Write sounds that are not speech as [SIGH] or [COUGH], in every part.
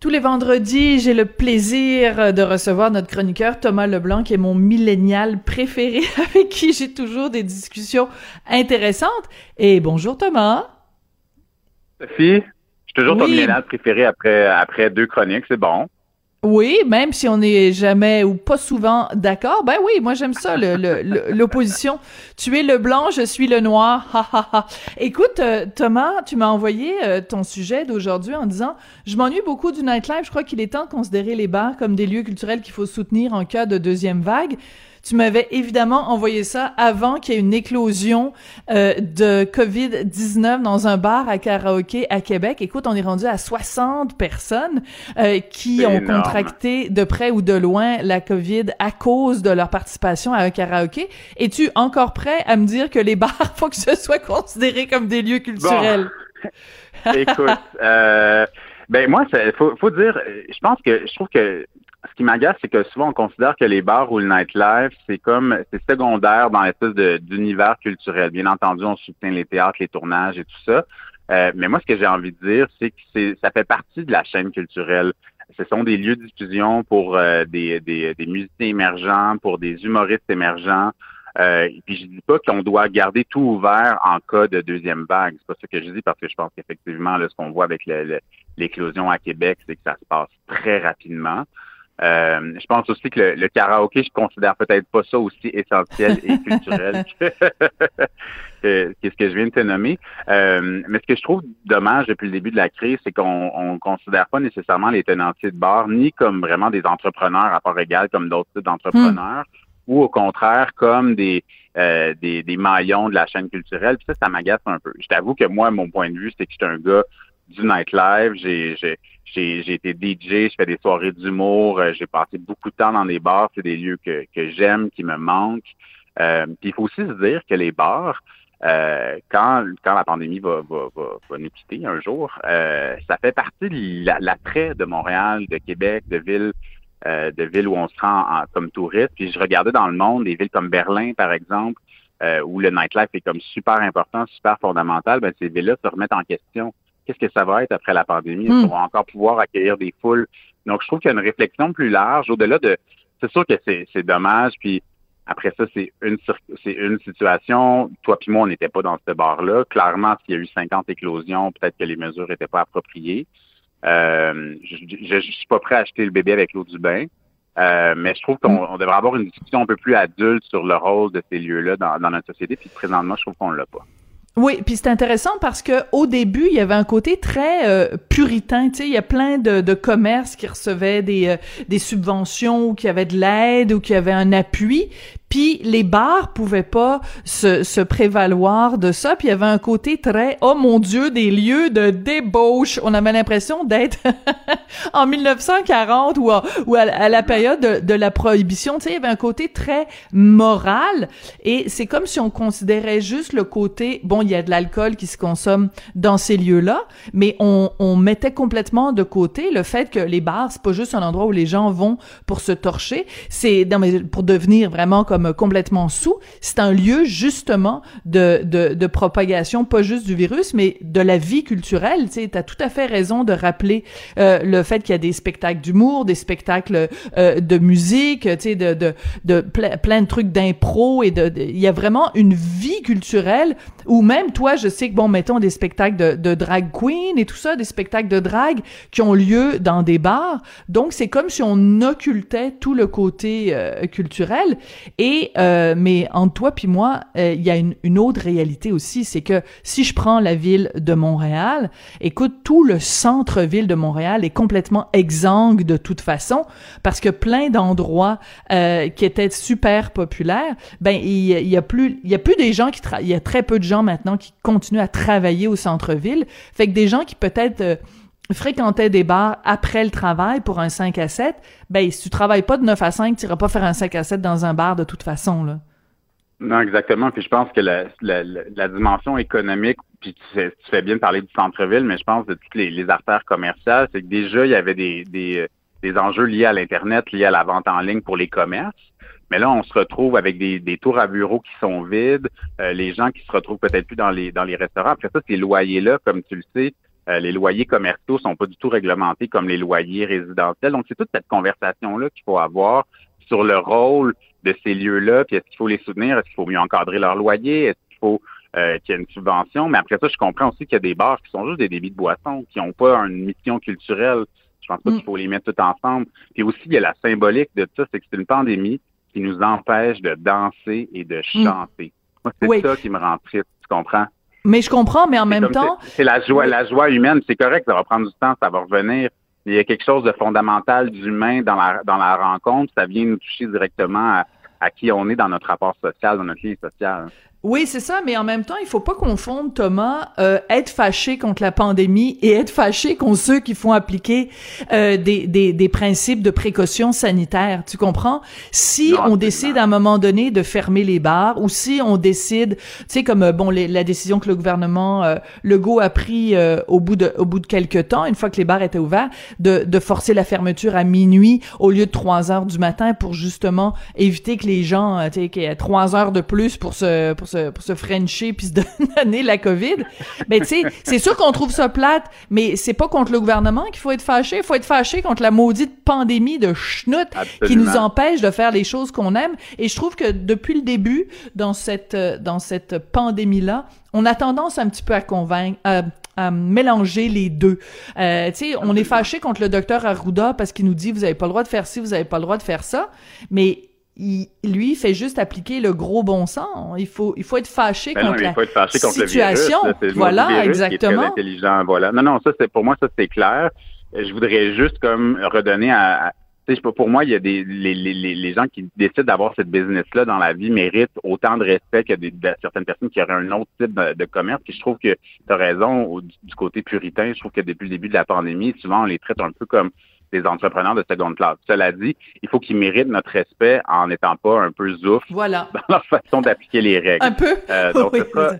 Tous les vendredis, j'ai le plaisir de recevoir notre chroniqueur Thomas Leblanc, qui est mon millénial préféré, [LAUGHS] avec qui j'ai toujours des discussions intéressantes. Et bonjour Thomas. Sophie, je suis toujours ton millénial préféré après, après deux chroniques, c'est bon. Oui, même si on n'est jamais ou pas souvent d'accord. Ben oui, moi j'aime ça, l'opposition. tu es le blanc, je suis le noir. Ha. Écoute, euh, Thomas, tu m'as envoyé euh, ton sujet d'aujourd'hui en disant Je m'ennuie beaucoup du nightlife. Je crois qu'il est temps de considérer les bars comme des lieux culturels qu'il faut soutenir en cas de deuxième vague. Tu m'avais évidemment envoyé ça avant qu'il y ait une éclosion euh, de COVID-19 dans un bar à karaoké à Québec. Écoute, on est rendu à 60 personnes euh, qui ont contracté de près ou de loin la COVID à cause de leur participation à un karaoké. Es-tu encore prêt à me dire que les bars, [LAUGHS] faut que ce soit considéré comme des lieux culturels? [LAUGHS] Écoute, euh, ben moi, il faut, faut dire, je pense que je trouve que ce qui m'agace, c'est que souvent on considère que les bars ou le nightlife, c'est comme c'est secondaire dans l'espèce d'univers culturel. Bien entendu, on soutient les théâtres, les tournages et tout ça. Euh, mais moi, ce que j'ai envie de dire, c'est que ça fait partie de la chaîne culturelle. Ce sont des lieux de diffusion pour euh, des, des, des, musiciens émergents, pour des humoristes émergents. Euh, et puis je dis pas qu'on doit garder tout ouvert en cas de deuxième vague. C'est pas ce que je dis parce que je pense qu'effectivement, ce qu'on voit avec l'éclosion à Québec, c'est que ça se passe très rapidement. Euh, je pense aussi que le, karaoké, je considère peut-être pas ça aussi essentiel et [LAUGHS] culturel [LAUGHS] que, ce que je viens de te nommer. Euh, mais ce que je trouve dommage depuis le début de la crise, c'est qu'on ne considère pas nécessairement les tenanciers de bar ni comme vraiment des entrepreneurs à part égale comme d'autres types d'entrepreneurs, ou au contraire comme des, euh, des, des maillons de la chaîne culturelle. Puis ça, ça m'agace un peu. Je t'avoue que moi, mon point de vue, c'est que je suis un gars du nightlife. J'ai, j'ai, j'ai, été DJ, je fais des soirées d'humour, euh, j'ai passé beaucoup de temps dans les bars, c'est des lieux que, que j'aime, qui me manquent. Euh, puis il faut aussi se dire que les bars, euh, quand, quand la pandémie va, va, va, nous quitter un jour, euh, ça fait partie de l'attrait de Montréal, de Québec, de villes euh, de villes où on se rend comme touriste. Puis je regardais dans le monde des villes comme Berlin, par exemple, où le nightlife est comme super important, super fondamental. Ben, ces villes-là se remettent en question qu'est-ce que ça va être après la pandémie? Hmm. qu'on va encore pouvoir accueillir des foules? Donc, je trouve qu'il y a une réflexion plus large, au-delà de, c'est sûr que c'est dommage, puis après ça, c'est une c'est une situation. Toi puis moi, on n'était pas dans ce bar-là. Clairement, s'il y a eu 50 éclosions, peut-être que les mesures n'étaient pas appropriées. Euh, je ne suis pas prêt à acheter le bébé avec l'eau du bain. Euh, mais je trouve qu'on devrait avoir une discussion un peu plus adulte sur le rôle de ces lieux-là dans, dans notre société. Puis présentement, je trouve qu'on l'a pas. Oui, puis c'est intéressant parce que au début, il y avait un côté très euh, puritain. Tu sais, il y a plein de, de commerces qui recevaient des, euh, des subventions ou qui avaient de l'aide ou qui avaient un appui. Puis les bars pouvaient pas se, se prévaloir de ça. Puis il y avait un côté très oh mon Dieu des lieux de débauche. On avait l'impression d'être [LAUGHS] en 1940 ou, à, ou à, la période de, la prohibition. Tu sais, il y avait un côté très moral et c'est comme si on considérait juste le côté bon il y a de l'alcool qui se consomme dans ces lieux-là, mais on, on mettait complètement de côté le fait que les bars c'est pas juste un endroit où les gens vont pour se torcher, c'est pour devenir vraiment comme complètement sous, c'est un lieu justement de, de, propagation, pas juste du virus, mais de la vie culturelle. Tu as tout à fait raison de rappeler euh, le fait qu'il y a des spectacles d'humour, des spectacles euh, de musique, tu sais, de, de, de plein de trucs d'impro et de, il y a vraiment une vie culturelle ou même toi, je sais que bon, mettons des spectacles de, drag queen et tout ça, des spectacles de drag qui ont lieu dans des bars. Donc c'est comme si on occultait tout le côté euh, culturel euh, mais entre toi puis moi, euh, il y a une, autre réalité aussi, c'est que si je prends la ville de Montréal, écoute, tout le centre-ville de Montréal est complètement exsangue de toute façon, parce que plein d'endroits euh, qui étaient super populaires, ben il y, a plus, il y a plus des gens qui, il y a très peu de gens maintenant qui continuent à travailler au centre-ville, fait que des gens qui peut-être fréquentait des bars après le travail pour un 5 à 7, ben si tu travailles pas de 9 à 5, tu iras pas faire un 5 à 7 dans un bar de toute façon. Non, exactement. Puis je pense que la, dimension économique, puis tu fais, bien de parler du centre-ville, mais je pense de toutes les, artères commerciales, c'est que déjà, il y avait des, des, enjeux liés à l'Internet, liés à la vente en ligne pour les commerces. Mais là, on se retrouve avec des, des tours à bureaux qui sont vides, euh, les gens qui se retrouvent peut-être plus dans les dans les restaurants. Après ça, ces loyers-là, comme tu le sais, les loyers commerciaux sont pas du tout réglementés comme les loyers résidentiels. Donc, c'est toute cette conversation-là qu'il faut avoir sur le rôle de ces lieux-là, puis est-ce qu'il faut les soutenir, est-ce qu'il faut mieux encadrer leur loyer, est-ce qu'il faut euh, qu'il y ait une subvention. Mais après ça, je comprends aussi qu'il y a des bars qui sont juste des débits de boissons, qui n'ont pas une mission culturelle. Je pense pas mm. qu'il faut les mettre tout ensemble. Puis aussi, il y a la symbolique de ça, c'est que c'est une pandémie qui nous empêche de danser et de mm. chanter. Moi, c'est ça qui me rend triste, tu comprends? Mais je comprends, mais en même temps. C'est la joie, la joie humaine. C'est correct, ça va prendre du temps, ça va revenir. Il y a quelque chose de fondamental d'humain dans la, dans la rencontre. Ça vient nous toucher directement à, à qui on est dans notre rapport social, dans notre vie sociale. Oui, c'est ça, mais en même temps, il faut pas confondre, Thomas, euh, être fâché contre la pandémie et être fâché contre ceux qui font appliquer euh, des, des, des, principes de précaution sanitaire. Tu comprends? Si on décide à un moment donné de fermer les bars ou si on décide, tu sais, comme euh, bon la décision que le gouvernement euh, Legault a pris euh, au bout de au bout de quelques temps, une fois que les bars étaient ouverts, de, de forcer la fermeture à minuit au lieu de trois heures du matin pour justement éviter que les gens, tu sais, qu'il y ait trois heures de plus pour se pour se, pour se frencher puis se [LAUGHS] donner la COVID. Mais tu sais, c'est sûr qu'on trouve ça plate, mais c'est pas contre le gouvernement qu'il faut être fâché. Il faut être fâché contre la maudite pandémie de schnout qui nous empêche de faire les choses qu'on aime. Et je trouve que depuis le début, dans cette, dans cette pandémie-là, on a tendance un petit peu à convaincre, à, mélanger les deux. Euh, tu sais, on est fâché contre le docteur Arruda parce qu'il nous dit vous avez pas le droit de faire ci, vous avez pas le droit de faire ça, mais il, lui, fait juste appliquer le gros bon sens. Il faut, il faut être fâché ben contre la situation. voilà, exactement. intelligent, voilà. Non, non, ça c'est pour moi, ça c'est clair. Je voudrais juste comme redonner à, pour moi, il y a des les, les, les gens qui décident d'avoir cette business-là dans la vie méritent autant de respect que des, certaines personnes qui auraient un autre type de, commerce. Puis je trouve que tu as raison du, côté puritain. Je trouve que depuis le début de la pandémie, souvent on les traite un peu comme des entrepreneurs de seconde classe. Cela dit, il faut qu'ils méritent notre respect en n'étant pas un peu zouf voilà. [LAUGHS] dans leur façon d'appliquer les règles. Un peu. Euh, [LAUGHS] donc, ce sera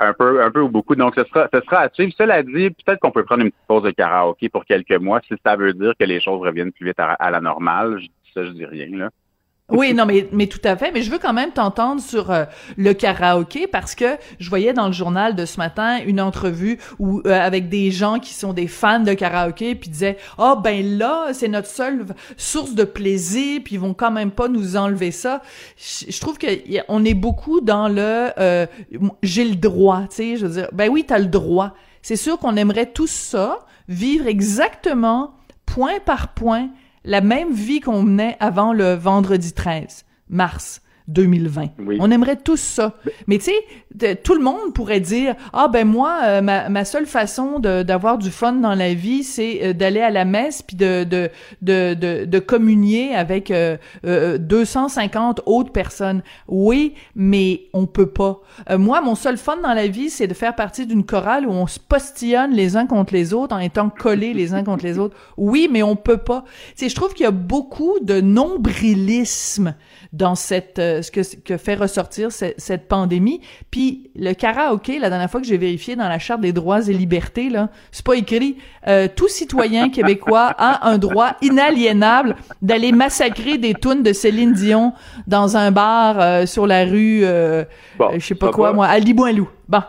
un peu, un peu ou beaucoup. Donc, ce sera, ce sera à suivre. Cela dit, peut-être qu'on peut prendre une petite pause de karaoké pour quelques mois si ça veut dire que les choses reviennent plus vite à, la normale. Je dis ça, je dis rien, là. Oui, non, mais, mais tout à fait. Mais je veux quand même t'entendre sur euh, le karaoké parce que je voyais dans le journal de ce matin une entrevue où euh, avec des gens qui sont des fans de karaoké puis disaient oh ben là c'est notre seule source de plaisir puis ils vont quand même pas nous enlever ça. Je, trouve que on est beaucoup dans le euh, j'ai le droit, tu sais, je veux dire ben oui t'as le droit. C'est sûr qu'on aimerait tout ça vivre exactement point par point la même vie qu'on menait avant le vendredi 13 mars. 2020. On aimerait tous ça. Mais tu sais, tout le monde pourrait dire ah ben moi euh, ma, ma, seule façon d'avoir du fun dans la vie c'est euh, d'aller à la messe puis de de de de, de communier avec euh, 250 euh, autres personnes. Oui, mais on peut pas. moi mon seul fun dans la vie c'est de faire partie d'une chorale où on se postillonne les uns contre les autres en étant collés les uns contre les autres. Oui, mais on peut pas. Tu sais, je trouve qu'il y a beaucoup de nombrilisme dans cette euh, ce que, que fait ressortir cette, pandémie. Puis le karaoké, la dernière fois que j'ai vérifié dans la charte des droits et libertés là, c'est pas écrit euh, tout citoyen [LAUGHS] québécois a un droit inaliénable d'aller massacrer des tunes de Céline Dion dans un bar euh, sur la rue je sais pas quoi moi à Limoilou. Bon,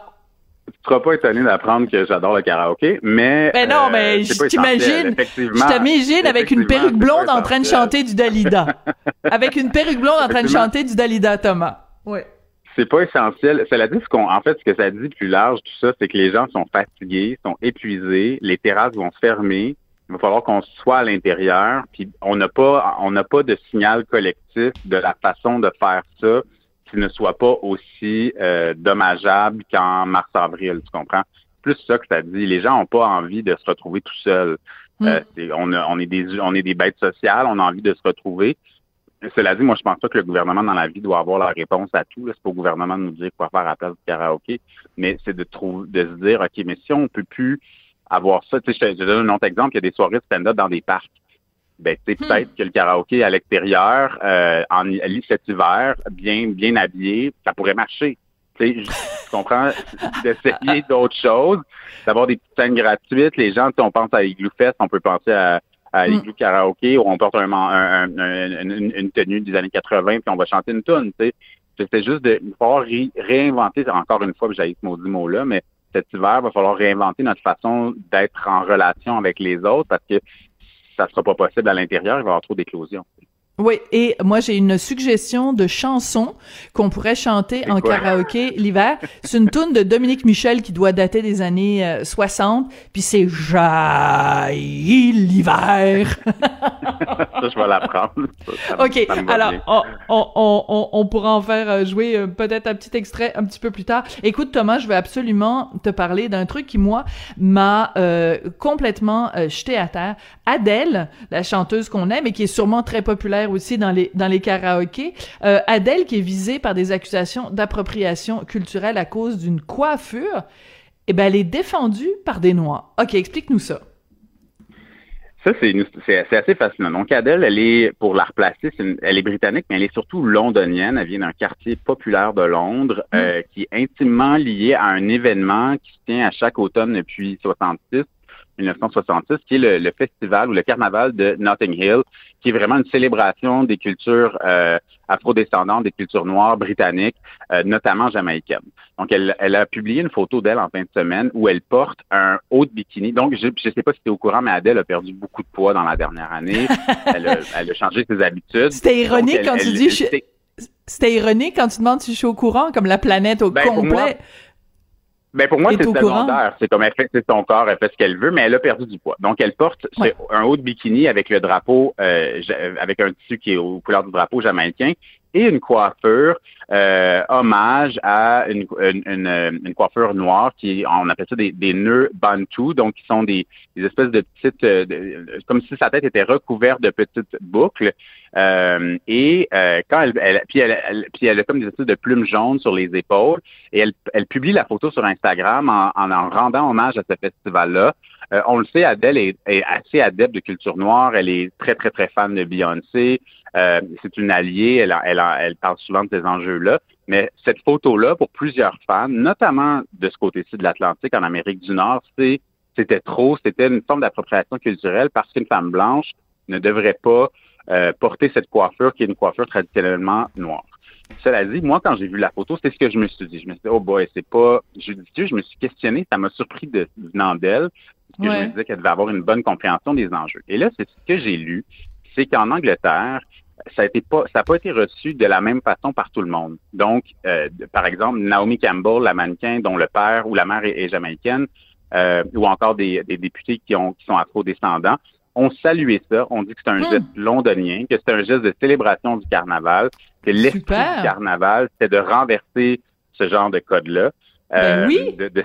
tu seras pas étonné d'apprendre que j'adore le karaoké, mais. Ben non, mais je t'imagine. Je t'imagine [LAUGHS] avec une perruque blonde en train de chanter du Dalida. avec une perruque blonde en train de chanter du Dalida, Thomas. Oui. C'est pas essentiel. Cela dit, ce qu'on, en fait, ce que ça dit plus large, tout ça, c'est que les gens sont fatigués, sont épuisés, les terrasses vont se fermer. Il va falloir qu'on soit à l'intérieur, puis on n'a pas, on n'a pas de signal collectif de la façon de faire ça qu'il ne soit pas aussi euh, dommageable qu'en mars-avril, tu comprends? Plus ça que ça dit. Les gens n'ont pas envie de se retrouver tout seuls. Mm. Euh, on, on, est des, on est des bêtes sociales, on a envie de se retrouver. Cela dit, moi, je pense pas que le gouvernement dans la vie doit avoir la réponse à tout. C'est pas au gouvernement de nous dire quoi faire à la place du karaoké, mais c'est de trouver, de se dire, OK, mais si on peut plus avoir ça, tu sais, je te donne un autre exemple, il y a des soirées stand-up dans des parcs ben tu sais hmm. peut-être que le karaoké à l'extérieur euh, en cet hiver bien bien habillé ça pourrait marcher tu sais [LAUGHS] comprends d'essayer d'autres choses d'avoir des petites scènes gratuites les gens si on pense à Igloo Fest on peut penser à à hmm. Karaoké où on porte un, un, une, tenue des années 80 puis on va chanter une tune tu sais c'est juste de pouvoir réinventer encore une fois j'ai ce maudit mot là mais cet hiver, il va falloir réinventer notre façon d'être en relation avec les autres parce que ça sera pas possible à l'intérieur, il va y avoir trop d'éclosions. Oui, et moi j'ai une suggestion de chanson qu'on pourrait chanter en karaoké l'hiver. C'est une tune de Dominique Michel qui doit dater des années 60, euh, puis c'est Jaillit l'hiver. [LAUGHS] ça, je vais l'apprendre. OK, alors on, on, on, on, pourra en faire euh, jouer euh, peut-être un petit extrait un petit peu plus tard. Écoute Thomas, je vais absolument te parler d'un truc qui moi m'a complètement jeté à terre. Adèle, la chanteuse qu'on aime et qui est sûrement très populaire aussi dans les dans les karaokés. Euh, Adèle qui est visée par des accusations d'appropriation culturelle à cause d'une coiffure, eh ben elle est défendue par des noirs. Ok, explique-nous ça. Ça, c'est assez fascinant. Donc, Adèle, elle est, pour la replacer, elle est britannique, mais elle est surtout londonienne. Elle vient d'un quartier populaire de Londres mm. euh, qui est intimement lié à un événement qui se tient à chaque automne depuis 66 1966, qui est le, festival ou le carnaval de Notting Hill, qui est vraiment une célébration des cultures euh, afrodescendantes, des cultures noires britanniques, euh, notamment jamaïcaines. Donc, elle, a publié une photo d'elle en fin de semaine où elle porte un haut de bikini. Donc, je ne sais pas si tu es au courant, mais Adèle a perdu beaucoup de poids dans la dernière année. [LAUGHS] elle, a, changé ses habitudes. C'était ironique quand tu dis... C'était ironique quand tu demandes si je suis au courant, comme la planète au ben, complet. Ben pour moi, c'est secondaire. C'est comme elle fait, c'est son corps, elle fait ce qu'elle veut, mais elle a perdu du poids. Donc, elle porte un haut de bikini avec le drapeau, euh, avec un tissu qui est aux couleurs du drapeau jamaïcain et une coiffure euh, hommage à une, une, une, coiffure noire qui on appelle ça des, des nœuds bantu donc qui sont des, des espèces de petites euh, comme si sa tête était recouverte de petites boucles euh, et euh, quand elle, elle, puis elle, puis elle a comme des espèces de plumes jaunes sur les épaules et elle, elle publie la photo sur Instagram en, en, rendant hommage à ce festival là euh, on le sait, Adèle est, est, assez adepte de culture noire. Elle est très, très, très fan de Beyoncé. Euh, c'est une alliée, elle, elle, elle, parle souvent de ces enjeux-là. Mais cette photo-là, pour plusieurs fans, notamment de ce côté-ci de l'Atlantique, en Amérique du Nord, c'est c'était trop, c'était une forme d'appropriation culturelle parce qu'une femme blanche ne devrait pas euh, porter cette coiffure qui est une coiffure traditionnellement noire. Cela dit, moi, quand j'ai vu la photo, c'est ce que je me suis dit. Je me suis dit, oh boy, c'est pas judicieux. Je me suis questionné, ça m'a surpris de venant d'elle, parce que je me disais qu'elle devait avoir une bonne compréhension des enjeux. Et là, c'est ce que j'ai lu, c'est qu'en Angleterre, ça a été pas, ça n'a pas été reçu de la même façon par tout le monde. Donc, euh, par exemple, Naomi Campbell, la mannequin dont le père ou la mère est, jamaïcaine, euh, ou encore des, députés qui ont qui sont afro-descendants, ont salué ça. On dit que c'est un hmm. geste londonien, que c'est un geste de célébration du carnaval, que l'esprit du carnaval, c'est de renverser ce genre de code-là. Ben euh, oui. de, de,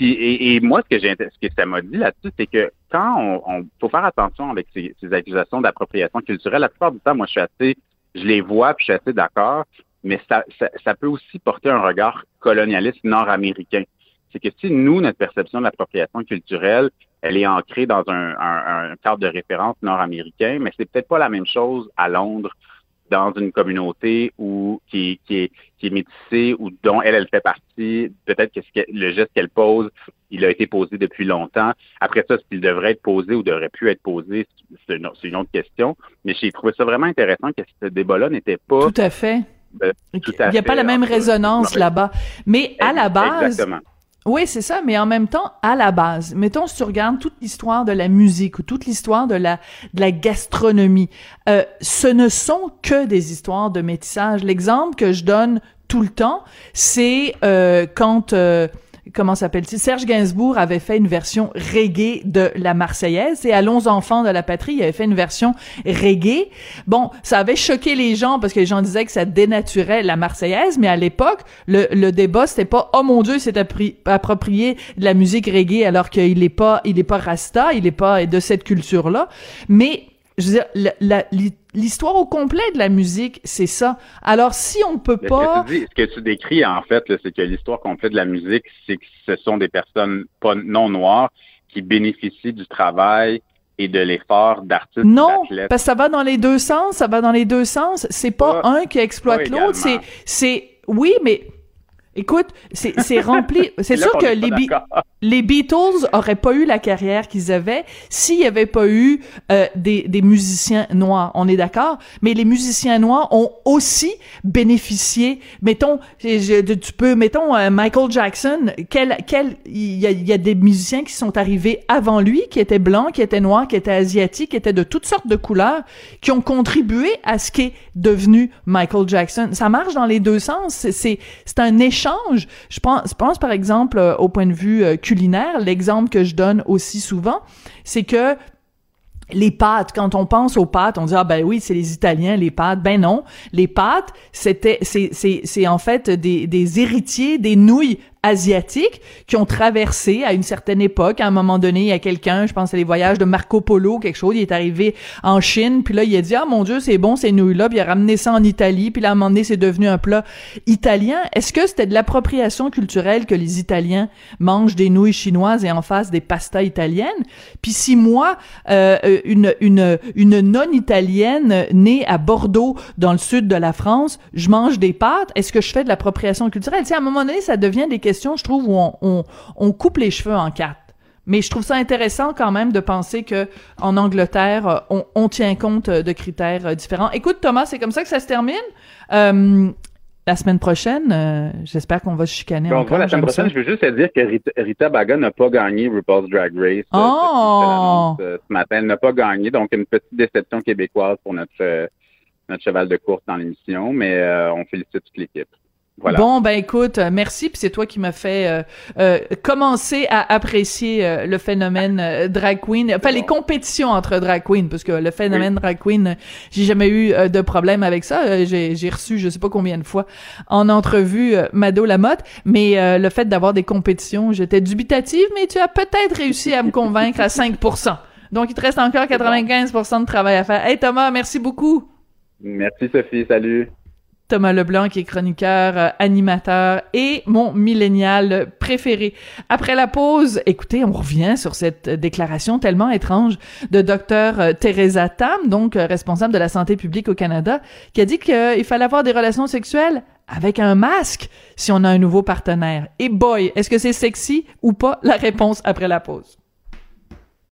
et, moi, ce que, j'ai, ce que ça m'a dit là-dessus, c'est que quand on, on, faut faire attention avec ces, ces accusations d'appropriation culturelle, la plupart du temps, moi, je suis assez, je les vois, puis je suis assez d'accord, mais ça, ça, ça peut aussi porter un regard colonialiste nord-américain. C'est que si nous, notre perception de l'appropriation culturelle, elle est ancrée dans un, un, un cadre de référence nord-américain, mais c'est peut-être pas la même chose à Londres dans une communauté où qui, qui, est, qui est métissée ou dont elle, elle fait partie, peut-être que, le geste qu'elle pose, il a été posé depuis longtemps. Après ça, ce qu'il devrait être posé ou devrait plus être posé, c'est une, une, autre question. Mais j'ai trouvé ça vraiment intéressant que ce débat-là n'était pas... Tout à fait. Euh, tout à il n'y a pas la même résonance là-bas. Mais à la base... Exactement oui, c'est ça, mais en même temps, à la base, mettons si tu regardes toute l'histoire de la musique ou toute l'histoire de la de la gastronomie, euh, ce ne sont que des histoires de métissage. L'exemple que je donne tout le temps, c'est euh, quand euh, comment s'appelle-t-il? Serge Gainsbourg avait fait une version reggae de la Marseillaise et Allons enfants de la patrie, il avait fait une version reggae. Bon, ça avait choqué les gens parce que les gens disaient que ça dénaturait la Marseillaise, mais à l'époque, le, le débat c'était pas oh mon dieu, c'est approprié de la musique reggae alors qu'il est pas il est pas rasta, il est pas de cette culture-là, mais je veux dire, l'histoire au complet de la musique, c'est ça. Alors, si on peut pas... Ce que, tu décris, en fait, c'est que l'histoire complète de la musique, c'est que ce sont des personnes pas non noires qui bénéficient du travail et de l'effort d'artistes. Non, parce que ça va dans les deux sens, ça va dans les deux sens. C'est pas, un qui exploite l'autre, c'est, c'est, oui, mais Écoute, c'est rempli. [LAUGHS] C'est sûr que les, les Beatles auraient pas eu la carrière qu'ils avaient s'il y avait pas eu euh, des, des musiciens noirs. On est d'accord? Mais les musiciens noirs ont aussi bénéficié. Mettons, tu peux, mettons euh, Michael Jackson. Quel, quel, il y a, y a, des musiciens qui sont arrivés avant lui, qui étaient blancs, qui étaient noirs, qui étaient asiatiques, qui étaient de toutes sortes de couleurs, qui ont contribué à ce qu'est devenu Michael Jackson. Ça marche dans les deux sens. C'est c'est un échange. Je pense, je pense par exemple euh, au point de vue culturel l'exemple que je donne aussi souvent, c'est que les pâtes, quand on pense aux pâtes, on dit ah ben oui c'est les Italiens les pâtes. Ben non, les pâtes c'était c'est c'est c'est en fait des des héritiers des nouilles asiatiques qui ont traversé à une certaine époque. À un moment donné, il y a quelqu'un, je pense à les voyages de Marco Polo, quelque chose, il est arrivé en Chine, puis là, il a dit, ah mon Dieu, c'est bon ces nouilles-là, puis il a ramené ça en Italie, puis là, à un moment donné, c'est devenu un plat italien. Est-ce que c'était de l'appropriation culturelle que les Italiens mangent des nouilles chinoises et en face des pastas italiennes? Puis si moi, euh, une, une, une non-italienne née à Bordeaux, dans le sud de la France, je mange des pâtes, est-ce que je fais de l'appropriation culturelle? Tu sais, à un moment donné, ça devient des questions je trouve, où on, coupe les cheveux en quatre. Mais je trouve ça intéressant quand même de penser que en Angleterre, euh, on, tient compte de critères euh, différents. Écoute, Thomas, c'est comme ça que ça se termine. Euh, la semaine prochaine, j'espère qu'on va se chicaner bon, encore. La semaine prochaine, je veux juste te dire que Rita, Baga n'a pas gagné RuPaul's Drag Race. Oh! ce matin, elle n'a pas gagné, donc une petite déception québécoise pour notre notre cheval de course dans l'émission, mais on félicite toute l'équipe. Bon, ben écoute, euh, merci. Puis c'est toi qui m'as fait euh, euh, commencer à apprécier le phénomène drag queen. Enfin, les compétitions entre drag queen, parce que le phénomène drag queen, j'ai jamais eu de problème avec ça. J'ai, j'ai reçu, je sais pas combien de fois, en entrevue Mado Lamotte. Mais le fait d'avoir des compétitions, j'étais dubitative, mais tu as peut-être réussi à me convaincre à 5%. Donc, il te reste encore 95% de travail à faire. Hey Thomas, merci beaucoup. Merci Sophie, salut. Thomas Leblanc, qui est chroniqueur, euh, animateur et mon millénial préféré. Après la pause, écoutez, on revient sur cette déclaration tellement étrange de docteur euh, Teresa Tam, donc euh, responsable de la santé publique au Canada, qui a dit qu'il fallait avoir des relations sexuelles avec un masque si on a un nouveau partenaire. Et boy, est-ce que c'est sexy ou pas? La réponse après la pause.